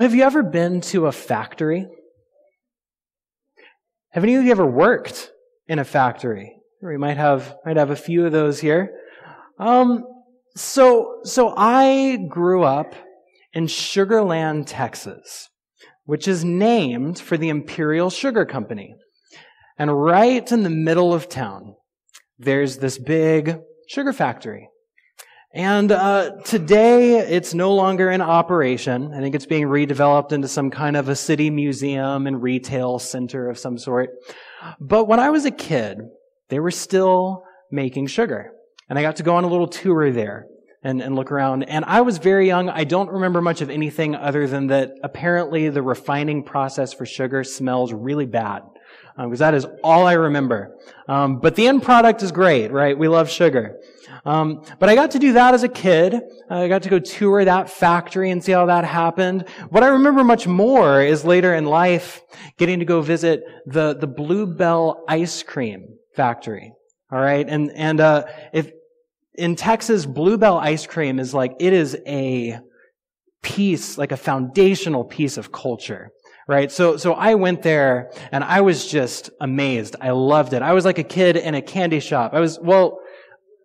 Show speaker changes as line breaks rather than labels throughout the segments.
Have you ever been to a factory? Have any of you ever worked in a factory? We might have, might have a few of those here. Um, so, so I grew up in Sugar Land, Texas, which is named for the Imperial Sugar Company. And right in the middle of town, there's this big sugar factory. And uh, today, it's no longer in operation. I think it's being redeveloped into some kind of a city museum and retail center of some sort. But when I was a kid, they were still making sugar. And I got to go on a little tour there and, and look around. And I was very young. I don't remember much of anything other than that apparently the refining process for sugar smells really bad. Because um, that is all I remember. Um, but the end product is great, right? We love sugar. Um, but I got to do that as a kid. I got to go tour that factory and see how that happened. What I remember much more is later in life getting to go visit the the Blue Bell ice cream factory. All right, and and uh, if in Texas, Blue Bell ice cream is like, it is a piece, like a foundational piece of culture. Right? So, so I went there and I was just amazed. I loved it. I was like a kid in a candy shop. I was, well,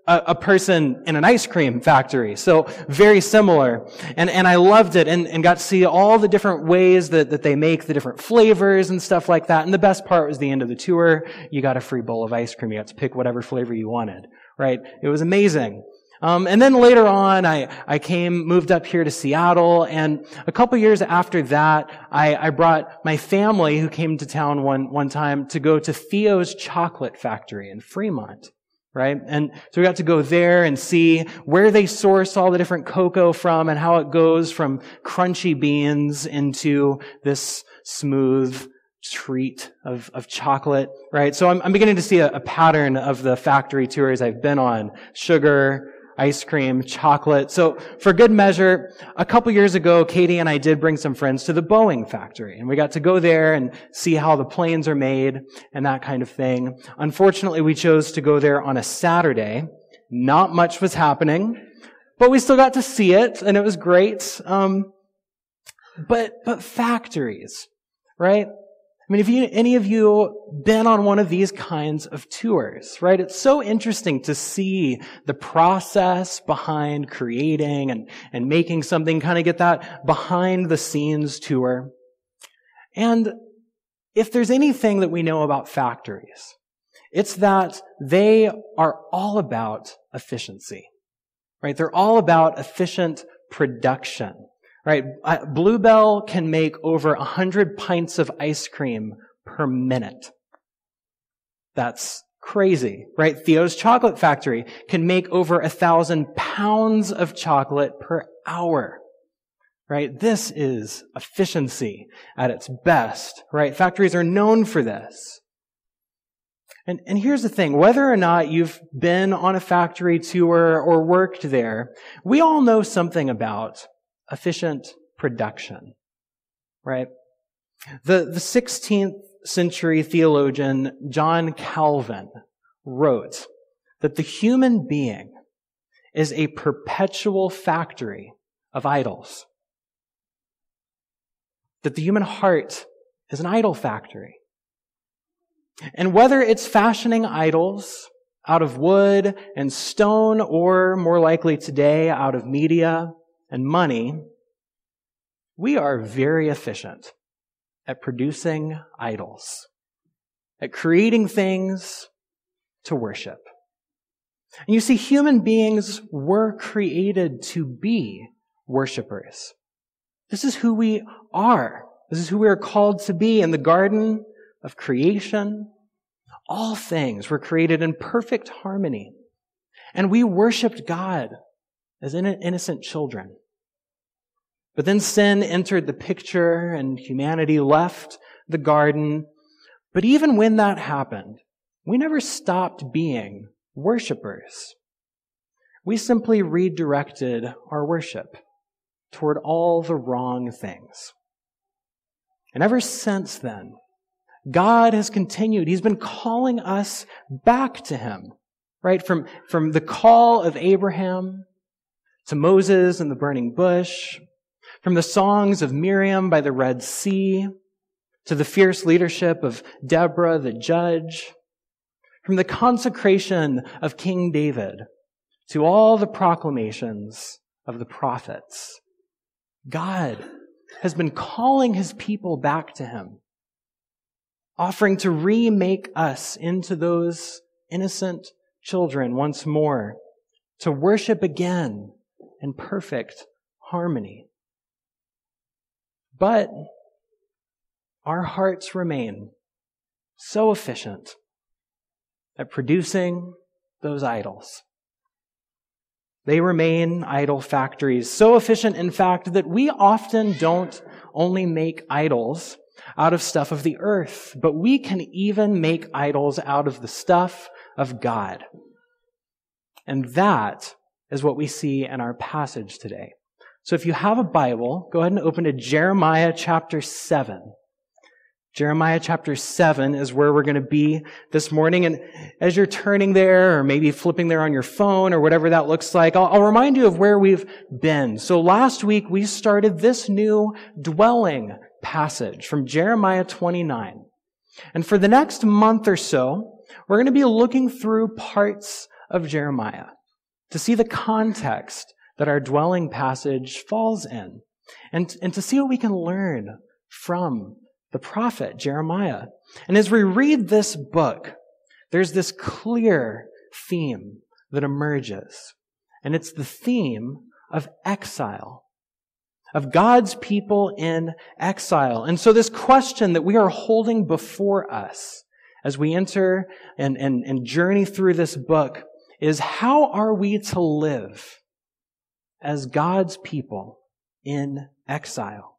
a, a, person in an ice cream factory. So very similar. And, and I loved it and, and got to see all the different ways that, that they make the different flavors and stuff like that. And the best part was the end of the tour. You got a free bowl of ice cream. You got to pick whatever flavor you wanted right? It was amazing. Um, and then later on, I, I came, moved up here to Seattle, and a couple years after that, I, I brought my family, who came to town one, one time, to go to Theo's Chocolate Factory in Fremont, right? And so we got to go there and see where they source all the different cocoa from and how it goes from crunchy beans into this smooth, treat of, of chocolate, right? So I'm, I'm beginning to see a, a, pattern of the factory tours I've been on. Sugar, ice cream, chocolate. So for good measure, a couple years ago, Katie and I did bring some friends to the Boeing factory and we got to go there and see how the planes are made and that kind of thing. Unfortunately, we chose to go there on a Saturday. Not much was happening, but we still got to see it and it was great. Um, but, but factories, right? I mean, if you, any of you been on one of these kinds of tours, right? It's so interesting to see the process behind creating and, and making something, kind of get that behind the scenes tour. And if there's anything that we know about factories, it's that they are all about efficiency, right? They're all about efficient production. Right? Blue Bell can make over 100 pints of ice cream per minute. That's crazy, right? Theo's Chocolate Factory can make over a thousand pounds of chocolate per hour. Right? This is efficiency at its best, right? Factories are known for this. And, and here's the thing, whether or not you've been on a factory tour or worked there, we all know something about efficient production, right? The, the 16th century theologian John Calvin wrote that the human being is a perpetual factory of idols. That the human heart is an idol factory. And whether it's fashioning idols out of wood and stone, or more likely today, out of media and money, we are very efficient at producing idols, at creating things to worship. And you see, human beings were created to be worshipers. This is who we are. This is who we are called to be in the garden of creation. All things were created in perfect harmony. And we worshiped God as innocent children. But then sin entered the picture and humanity left the garden. But even when that happened, we never stopped being worshipers. We simply redirected our worship toward all the wrong things. And ever since then, God has continued. He's been calling us back to Him, right? From, from the call of Abraham to Moses and the burning bush, From the songs of Miriam by the Red Sea to the fierce leadership of Deborah the judge, from the consecration of King David to all the proclamations of the prophets, God has been calling his people back to him, offering to remake us into those innocent children once more, to worship again in perfect harmony. But our hearts remain so efficient at producing those idols. They remain idol factories, so efficient, in fact, that we often don't only make idols out of stuff of the earth, but we can even make idols out of the stuff of God. And that is what we see in our passage today. So if you have a Bible, go ahead and open to Jeremiah chapter 7. Jeremiah chapter 7 is where we're going to be this morning. And as you're turning there, or maybe flipping there on your phone, or whatever that looks like, I'll, I'll, remind you of where we've been. So last week, we started this new dwelling passage from Jeremiah 29. And for the next month or so, we're going to be looking through parts of Jeremiah to see the context that our dwelling passage falls in and, and to see what we can learn from the prophet Jeremiah. And as we read this book, there's this clear theme that emerges. And it's the theme of exile, of God's people in exile. And so this question that we are holding before us as we enter and, and, and journey through this book is how are we to live as God's people in exile?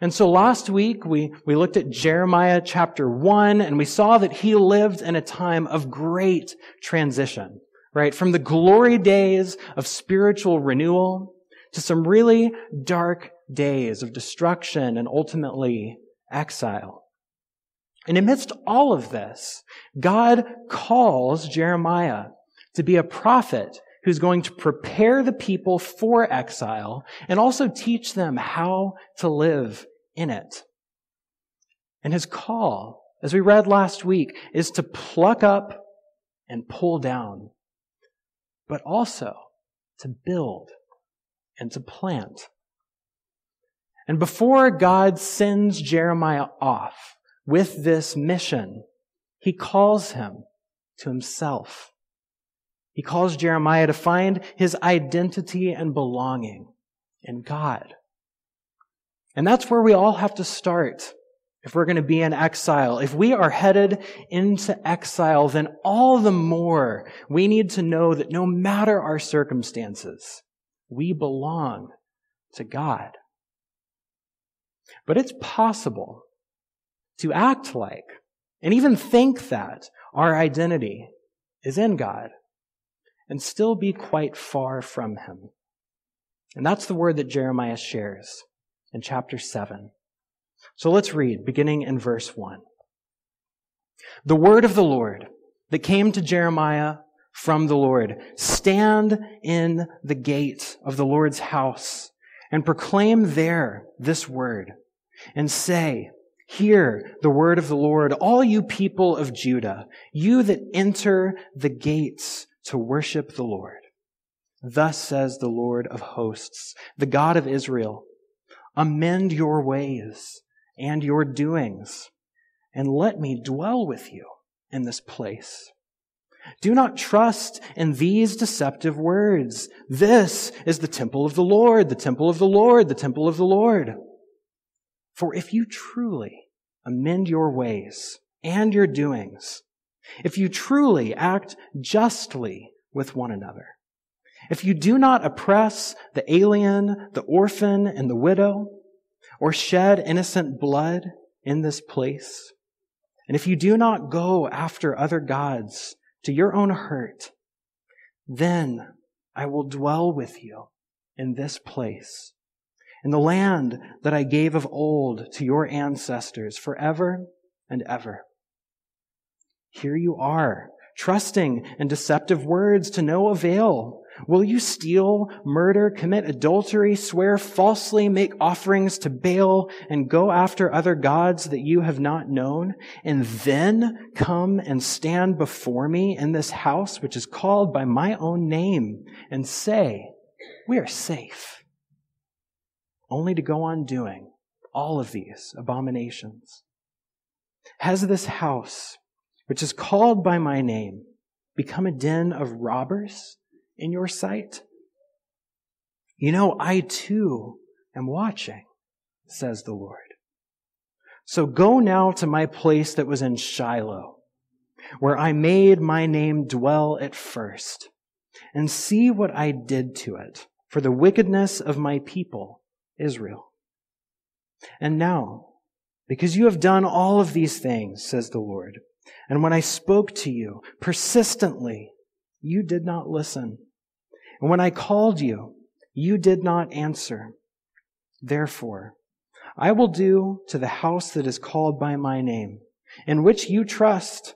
And so last week we, we looked at Jeremiah chapter one and we saw that he lived in a time of great transition, right? From the glory days of spiritual renewal to some really dark days of destruction and ultimately exile. And amidst all of this, God calls Jeremiah to be a prophet who's going to prepare the people for exile and also teach them how to live in it. And his call, as we read last week, is to pluck up and pull down, but also to build and to plant. And before God sends Jeremiah off with this mission, he calls him to himself. He calls Jeremiah to find his identity and belonging in God. And that's where we all have to start if we're going to be in exile. If we are headed into exile, then all the more we need to know that no matter our circumstances, we belong to God. But it's possible to act like and even think that our identity is in God and still be quite far from him. And that's the word that Jeremiah shares in chapter 7. So let's read, beginning in verse 1. The word of the Lord that came to Jeremiah from the Lord. Stand in the gate of the Lord's house and proclaim there this word and say, Hear the word of the Lord, all you people of Judah, you that enter the gates to worship the Lord. Thus says the Lord of hosts, the God of Israel, amend your ways and your doings, and let me dwell with you in this place. Do not trust in these deceptive words. This is the temple of the Lord, the temple of the Lord, the temple of the Lord. For if you truly amend your ways and your doings, if you truly act justly with one another, if you do not oppress the alien, the orphan, and the widow, or shed innocent blood in this place, and if you do not go after other gods to your own hurt, then I will dwell with you in this place, in the land that I gave of old to your ancestors forever and ever. Here you are, trusting in deceptive words to no avail. Will you steal, murder, commit adultery, swear falsely, make offerings to Baal, and go after other gods that you have not known, and then come and stand before me in this house which is called by my own name and say, we are safe, only to go on doing all of these abominations? Has this house, which is called by my name, become a den of robbers? in your sight? You know, I too am watching, says the Lord. So go now to my place that was in Shiloh, where I made my name dwell at first, and see what I did to it for the wickedness of my people, Israel. And now, because you have done all of these things, says the Lord, and when I spoke to you persistently, you did not listen. And when I called you, you did not answer. Therefore, I will do to the house that is called by my name, in which you trust,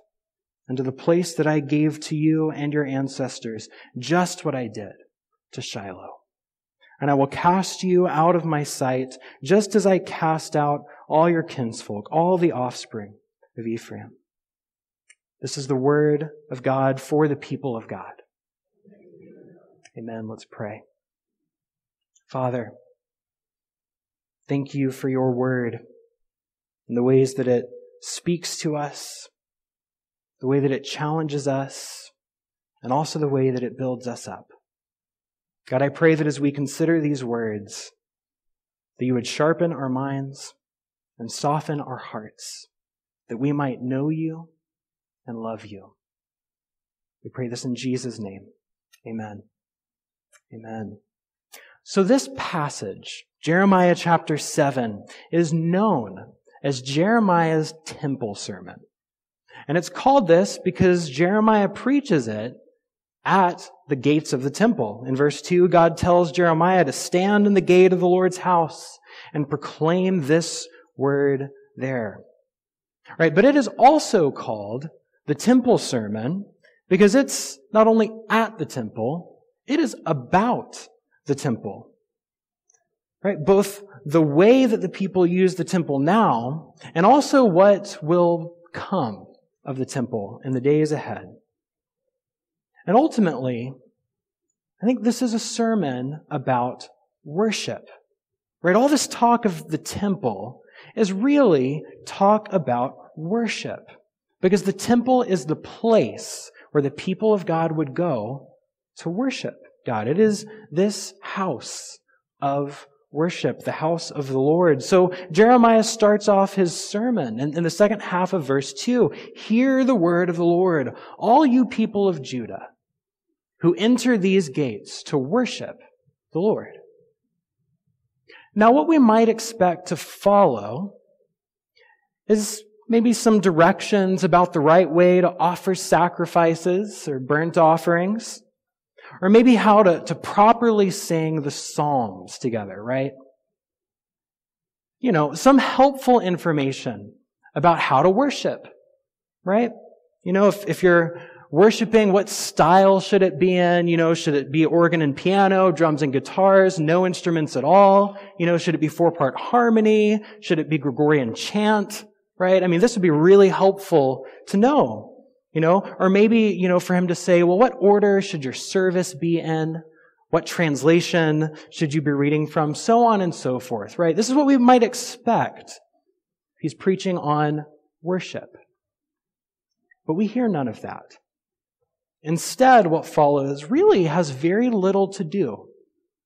and to the place that I gave to you and your ancestors, just what I did to Shiloh. And I will cast you out of my sight, just as I cast out all your kinsfolk, all the offspring of Ephraim. This is the word of God for the people of God. Amen. Let's pray. Father, thank you for your word and the ways that it speaks to us, the way that it challenges us, and also the way that it builds us up. God, I pray that as we consider these words, that you would sharpen our minds and soften our hearts, that we might know you and love you. We pray this in Jesus' name. Amen. Amen. So this passage, Jeremiah chapter 7, is known as Jeremiah's temple sermon. And it's called this because Jeremiah preaches it at the gates of the temple. In verse 2, God tells Jeremiah to stand in the gate of the Lord's house and proclaim this word there. Right? But it is also called the temple sermon because it's not only at the temple, it is about the temple. Right? Both the way that the people use the temple now and also what will come of the temple in the days ahead. And ultimately, I think this is a sermon about worship. Right? All this talk of the temple is really talk about worship. Because the temple is the place where the people of God would go to worship God. It is this house of worship, the house of the Lord. So Jeremiah starts off his sermon in, in, the second half of verse 2. Hear the word of the Lord, all you people of Judah who enter these gates to worship the Lord. Now, what we might expect to follow is maybe some directions about the right way to offer sacrifices or burnt offerings. Or maybe how to, to properly sing the Psalms together, right? You know, some helpful information about how to worship, right? You know, if, if you're worshiping, what style should it be in? You know, should it be organ and piano, drums and guitars, no instruments at all? You know, should it be four part harmony? Should it be Gregorian chant? Right? I mean, this would be really helpful to know. You know, or maybe, you know, for him to say, well, what order should your service be in? What translation should you be reading from? So on and so forth, right? This is what we might expect. He's preaching on worship. But we hear none of that. Instead, what follows really has very little to do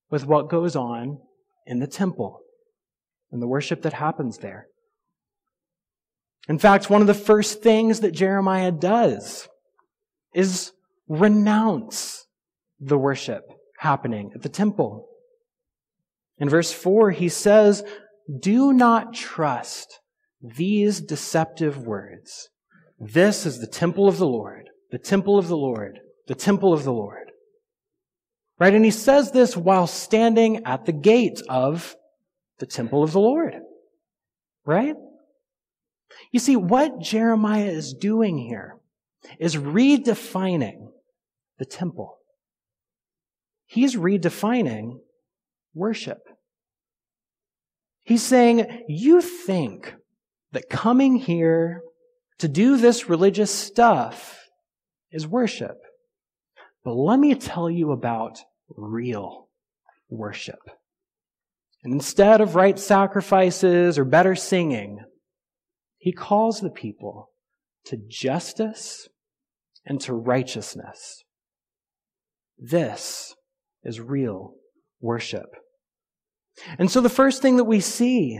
with what goes on in the temple and the worship that happens there. In fact, one of the first things that Jeremiah does is renounce the worship happening at the temple. In verse 4, he says, Do not trust these deceptive words. This is the temple of the Lord, the temple of the Lord, the temple of the Lord. Right? And he says this while standing at the gate of the temple of the Lord. Right? You see, what Jeremiah is doing here is redefining the temple. he's redefining worship. He's saying, you think that coming here to do this religious stuff is worship. But let me tell you about real worship. And instead of right sacrifices or better singing, he calls the people to justice and to righteousness. This is real worship. And so the first thing that we see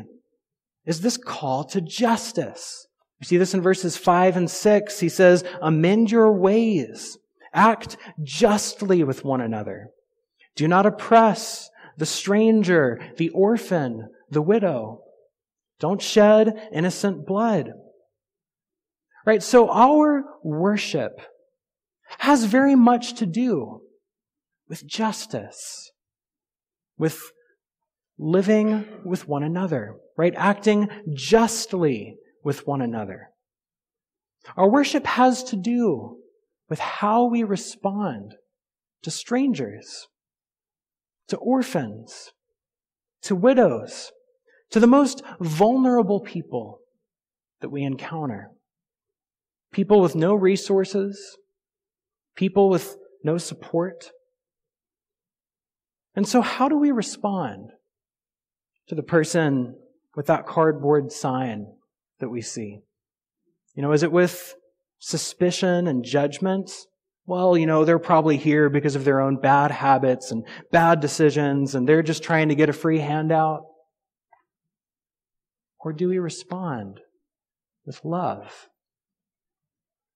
is this call to justice. You see this in verses 5 and 6. He says, Amend your ways. Act justly with one another. Do not oppress the stranger, the orphan, the widow. Don't shed innocent blood. Right? So our worship has very much to do with justice, with living with one another, right? Acting justly with one another. Our worship has to do with how we respond to strangers, to orphans, to widows, to the most vulnerable people that we encounter. People with no resources, people with no support. And so, how do we respond to the person with that cardboard sign that we see? You know, is it with suspicion and judgment? Well, you know, they're probably here because of their own bad habits and bad decisions, and they're just trying to get a free handout. Or do we respond with love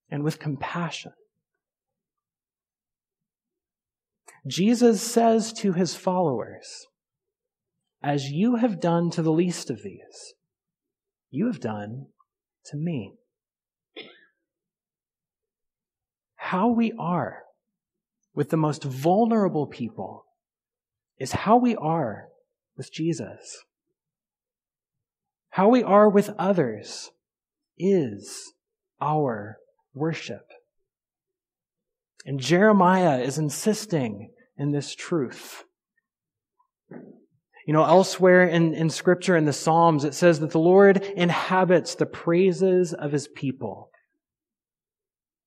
and with compassion? Jesus says to his followers, As you have done to the least of these, you have done to me. How we are with the most vulnerable people is how we are with Jesus. How we are with others is our worship. And Jeremiah is insisting in this truth. You know, elsewhere in, in scripture in the Psalms, it says that the Lord inhabits the praises of his people.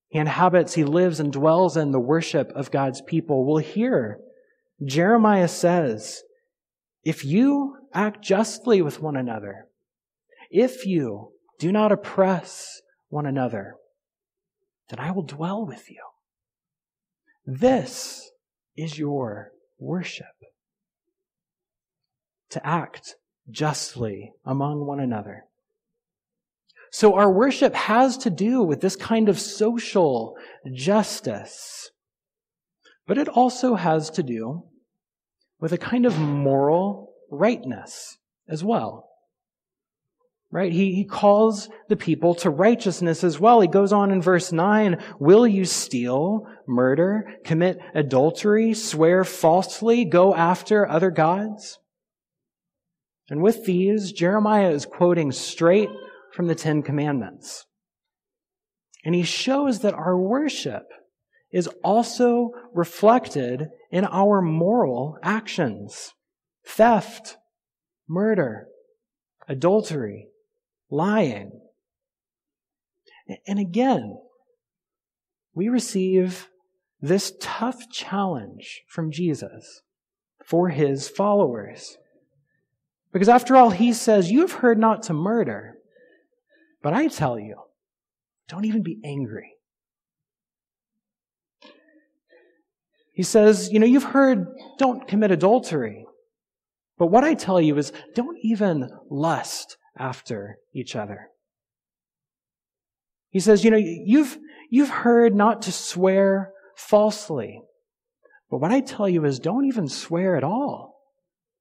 He inhabits, he lives and dwells in the worship of God's people. Well, here, Jeremiah says, if you act justly with one another, if you do not oppress one another, then I will dwell with you. This is your worship. To act justly among one another. So our worship has to do with this kind of social justice. But it also has to do with a kind of moral rightness as well. Right? He, he calls the people to righteousness as well. He goes on in verse 9, will you steal, murder, commit adultery, swear falsely, go after other gods? And with these, Jeremiah is quoting straight from the Ten Commandments. And he shows that our worship is also reflected in our moral actions. Theft, murder, adultery, lying. And again, we receive this tough challenge from Jesus for his followers. Because after all, he says, You have heard not to murder, but I tell you, don't even be angry. He says, You know, you've heard, don't commit adultery. But what I tell you is, don't even lust after each other. He says, you know, you've, you've heard not to swear falsely. But what I tell you is don't even swear at all.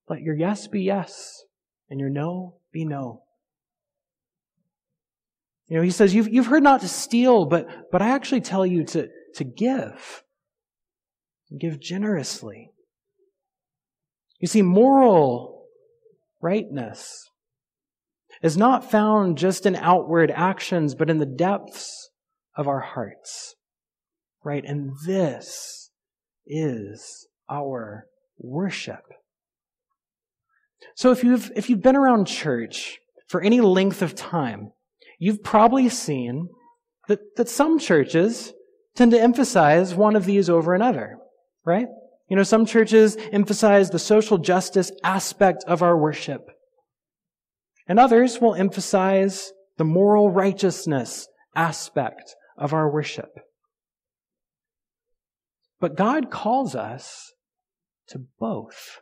Let your yes be yes and your no be no. You know, he says, you've, you've heard not to steal, but, but I actually tell you to, to give. Give generously. You see, moral rightness is not found just in outward actions, but in the depths of our hearts. Right? And this is our worship. So if you've, if you've been around church for any length of time, you've probably seen that, that some churches tend to emphasize one of these over another, right? You know, some churches emphasize the social justice aspect of our worship. And others will emphasize the moral righteousness aspect of our worship. But God calls us to both.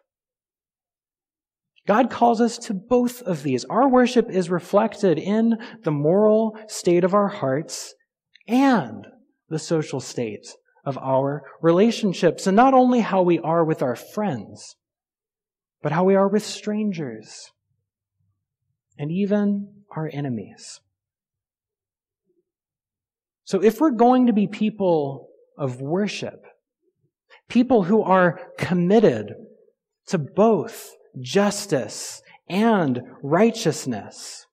God calls us to both of these. Our worship is reflected in the moral state of our hearts and the social state of our relationships. And not only how we are with our friends, but how we are with strangers and even our enemies. So if we're going to be people of worship, people who are committed to both justice and righteousness,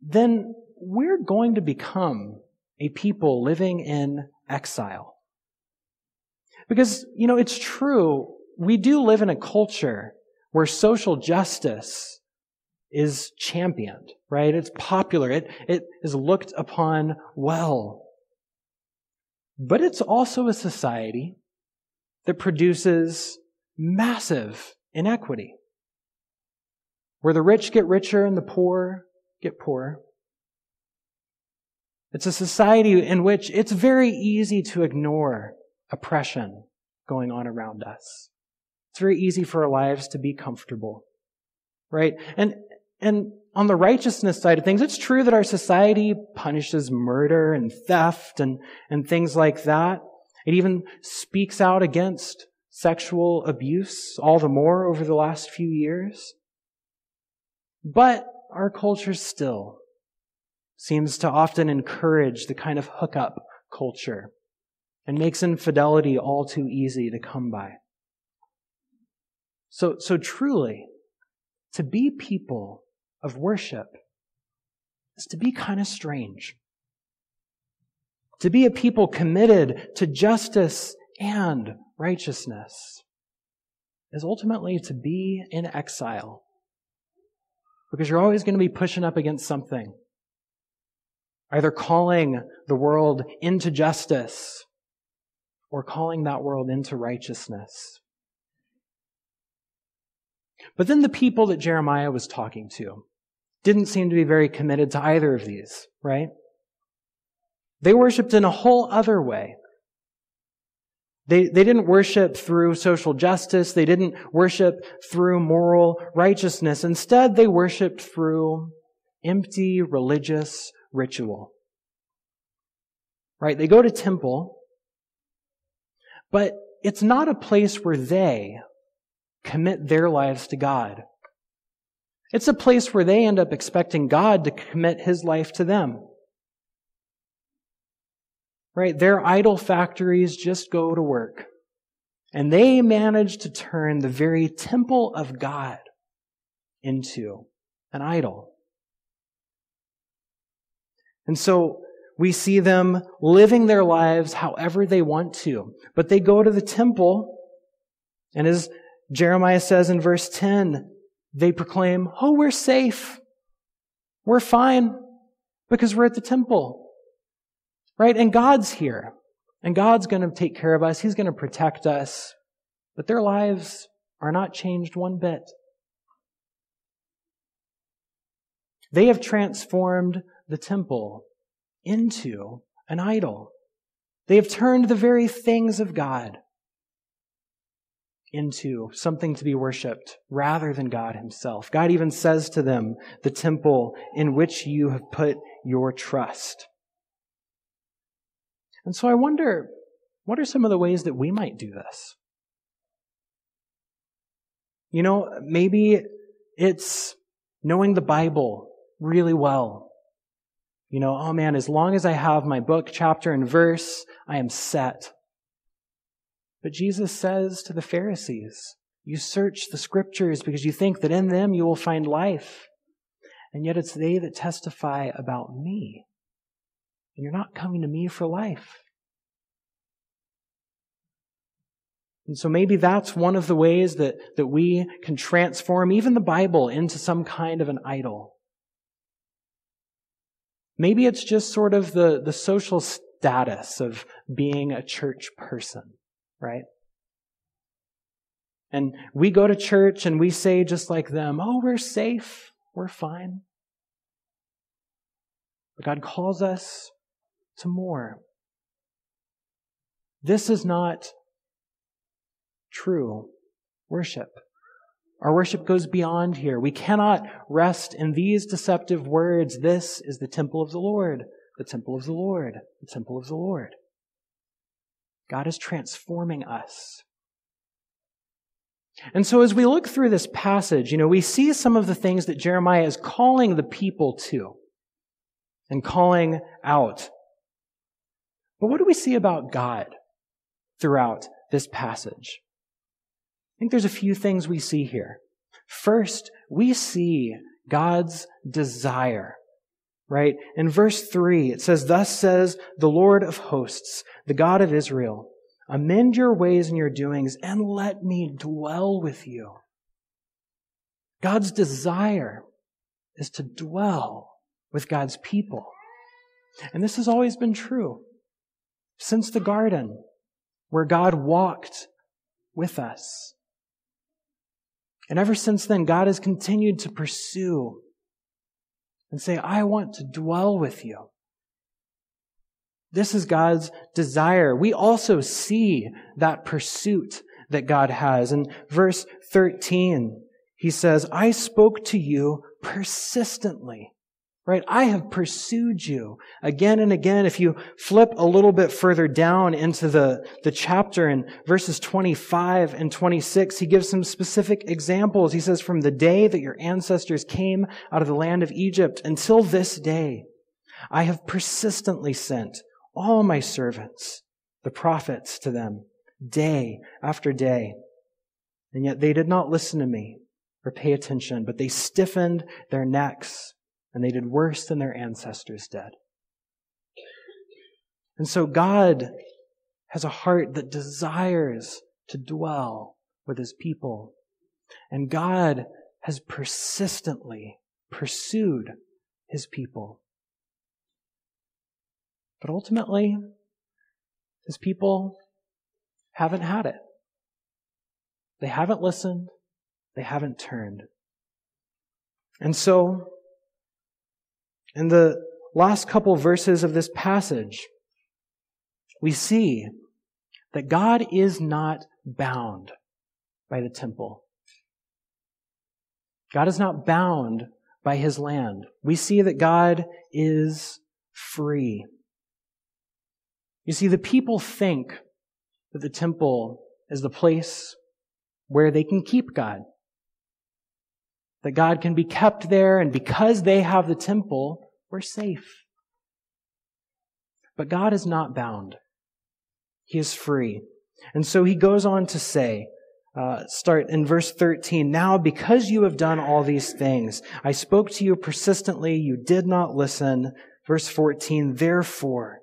then we're going to become a people living in exile. Because, you know, it's true, we do live in a culture where social justice is championed, right? It's popular. It, it is looked upon well. But it's also a society that produces massive inequity, where the rich get richer and the poor get poorer. It's a society in which it's very easy to ignore oppression going on around us. It's very easy for our lives to be comfortable. Right? And, and on the righteousness side of things, it's true that our society punishes murder and theft and, and things like that. It even speaks out against sexual abuse all the more over the last few years. But our culture still seems to often encourage the kind of hookup culture and makes infidelity all too easy to come by. So, so truly, to be people of worship is to be kind of strange. To be a people committed to justice and righteousness is ultimately to be in exile. Because you're always going to be pushing up against something either calling the world into justice or calling that world into righteousness. But then the people that Jeremiah was talking to didn't seem to be very committed to either of these, right? They worshiped in a whole other way. They, they didn't worship through social justice. They didn't worship through moral righteousness. Instead, they worshiped through empty religious ritual. Right? They go to temple, but it's not a place where they commit their lives to God. It's a place where they end up expecting God to commit his life to them. Right? Their idol factories just go to work. And they manage to turn the very temple of God into an idol. And so we see them living their lives however they want to. But they go to the temple, and as Jeremiah says in verse 10, they proclaim, Oh, we're safe. We're fine because we're at the temple. Right? And God's here. And God's going to take care of us. He's going to protect us. But their lives are not changed one bit. They have transformed the temple into an idol. They have turned the very things of God into something to be worshiped rather than God Himself. God even says to them, the temple in which you have put your trust. And so I wonder, what are some of the ways that we might do this? You know, maybe it's knowing the Bible really well. You know, oh man, as long as I have my book, chapter, and verse, I am set. But Jesus says to the Pharisees, You search the scriptures because you think that in them you will find life. And yet it's they that testify about me. And you're not coming to me for life. And so maybe that's one of the ways that, that we can transform even the Bible into some kind of an idol. Maybe it's just sort of the, the social status of being a church person, right? And we go to church and we say just like them, oh, we're safe, we're fine. But God calls us to more. This is not true worship. Our worship goes beyond here. We cannot rest in these deceptive words. This is the temple of the Lord, the temple of the Lord, the temple of the Lord. God is transforming us. And so as we look through this passage, you know, we see some of the things that Jeremiah is calling the people to and calling out. But what do we see about God throughout this passage? I think there's a few things we see here. First, we see God's desire, right? In verse 3, it says, Thus says the Lord of hosts, the God of Israel, amend your ways and your doings, and let me dwell with you. God's desire is to dwell with God's people. And this has always been true since the garden, where God walked with us. And ever since then, God has continued to pursue and say, I want to dwell with you. This is God's desire. We also see that pursuit that God has. In verse 13, he says, I spoke to you persistently right? I have pursued you again and again. If you flip a little bit further down into the, the chapter in verses 25 and 26, he gives some specific examples. He says, from the day that your ancestors came out of the land of Egypt until this day, I have persistently sent all my servants, the prophets to them, day after day. And yet they did not listen to me or pay attention, but they stiffened their necks and they did worse than their ancestors did. And so God has a heart that desires to dwell with his people. And God has persistently pursued his people. But ultimately, his people haven't had it. They haven't listened. They haven't turned. And so, in the last couple verses of this passage, we see that God is not bound by the temple. God is not bound by his land. We see that God is free. You see, the people think that the temple is the place where they can keep God that God can be kept there, and because they have the temple, we're safe. But God is not bound. He is free. And so he goes on to say, uh, start in verse 13. Now, because you have done all these things, I spoke to you persistently, you did not listen. Verse 14, therefore,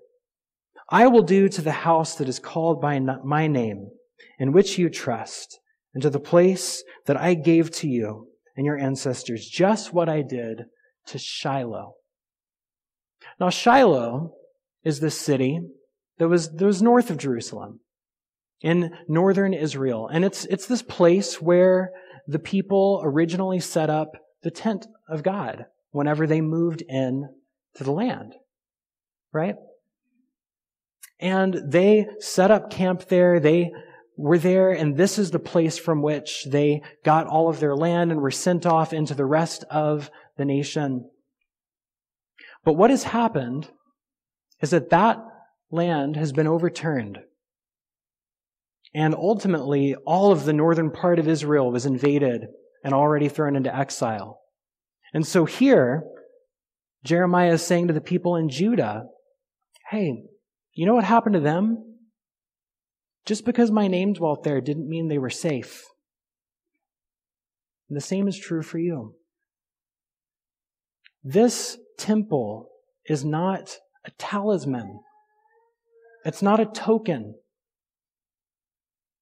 I will do to the house that is called by my name, in which you trust, and to the place that I gave to you, and your ancestors just what I did to Shiloh. Now, Shiloh is the city that was, that was north of Jerusalem in northern Israel. And it's, it's this place where the people originally set up the tent of God whenever they moved in to the land. Right? And they set up camp there. They were there, and this is the place from which they got all of their land and were sent off into the rest of the nation. But what has happened is that that land has been overturned. And ultimately, all of the northern part of Israel was invaded and already thrown into exile. And so here, Jeremiah is saying to the people in Judah, hey, you know what happened to them? Just because my name dwelt there didn't mean they were safe. And the same is true for you. This temple is not a talisman. It's not a token.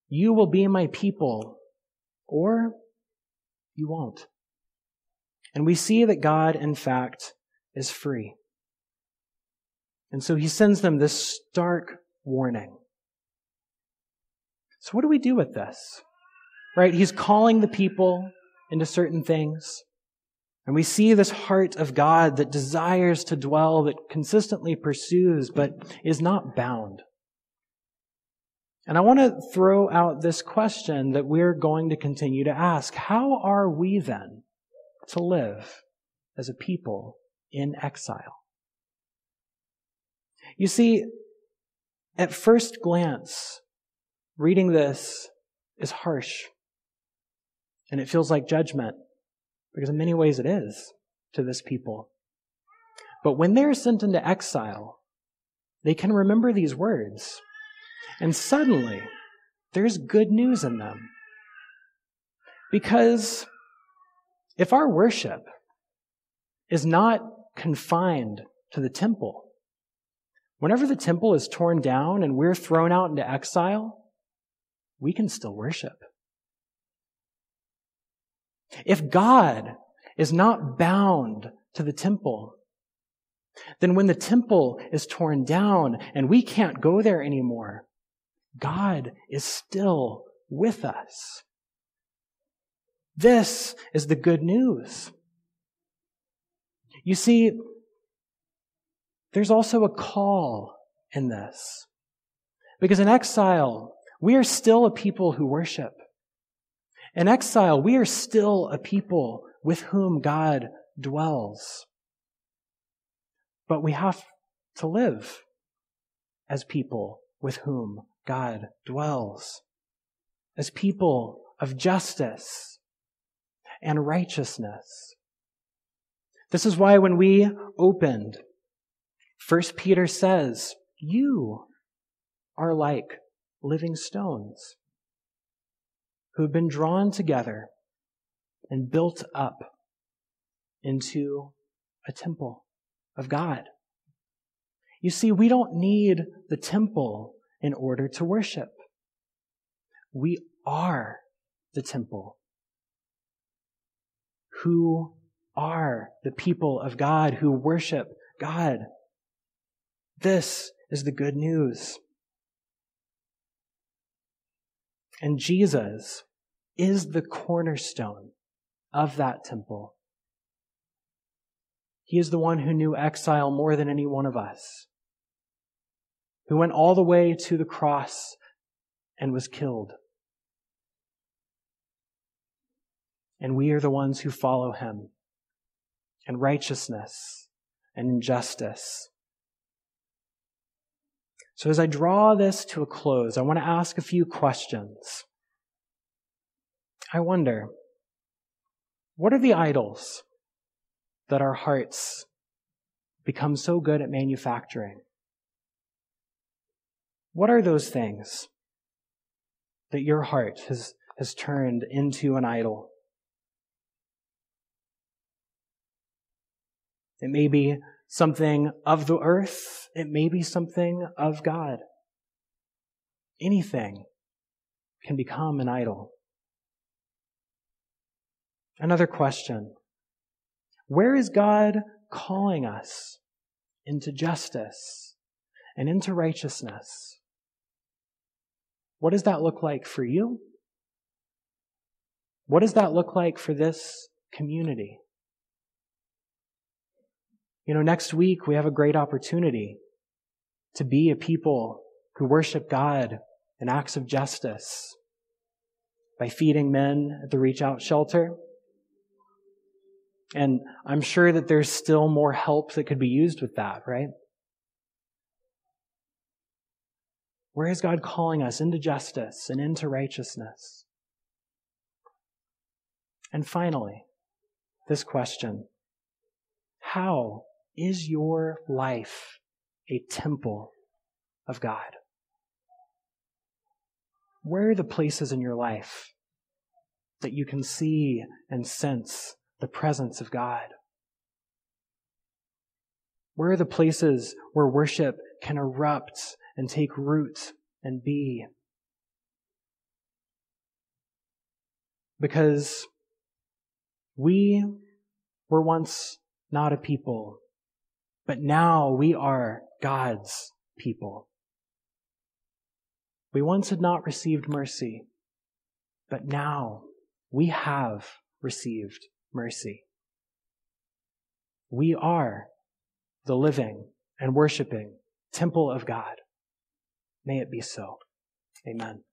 You will be my people, or you won't. And we see that God, in fact, is free. And so he sends them this stark warning. So, what do we do with this? Right? He's calling the people into certain things. And we see this heart of God that desires to dwell, that consistently pursues, but is not bound. And I want to throw out this question that we're going to continue to ask. How are we then to live as a people in exile? You see, at first glance, reading this is harsh. And it feels like judgment, because in many ways it is to this people. But when they're sent into exile, they can remember these words. And suddenly, there's good news in them. Because if our worship is not confined to the temple, whenever the temple is torn down and we're thrown out into exile, we can still worship. If God is not bound to the temple, then when the temple is torn down and we can't go there anymore, God is still with us. This is the good news. You see, there's also a call in this. Because in exile, we are still a people who worship. In exile, we are still a people with whom God dwells. But we have to live as people with whom God dwells, as people of justice and righteousness. This is why when we opened, First Peter says, You are like living stones who have been drawn together and built up into a temple of God. You see, we don't need the temple in order to worship. We are the temple. Who are the people of God who worship God? This is the good news. And Jesus is the cornerstone of that temple. He is the one who knew exile more than any one of us, who went all the way to the cross and was killed. And we are the ones who follow him in righteousness and in justice. So as I draw this to a close, I want to ask a few questions. I wonder, what are the idols that our hearts become so good at manufacturing? What are those things that your heart has, has turned into an idol? It may be something of the earth. It may be something of God. Anything can become an idol. Another question. Where is God calling us into justice and into righteousness? What does that look like for you? What does that look like for this community? You know, next week we have a great opportunity to be a people who worship God in acts of justice by feeding men at the Reach Out shelter. And I'm sure that there's still more help that could be used with that, right? Where is God calling us into justice and into righteousness? And finally, this question How is your life a temple of God? Where are the places in your life that you can see and sense the presence of God? Where are the places where worship can erupt and take root and be? because we were once not a people, but now we are God's people. We once had not received mercy, but now we have received mercy. We are the living and worshiping temple of God. May it be so. Amen.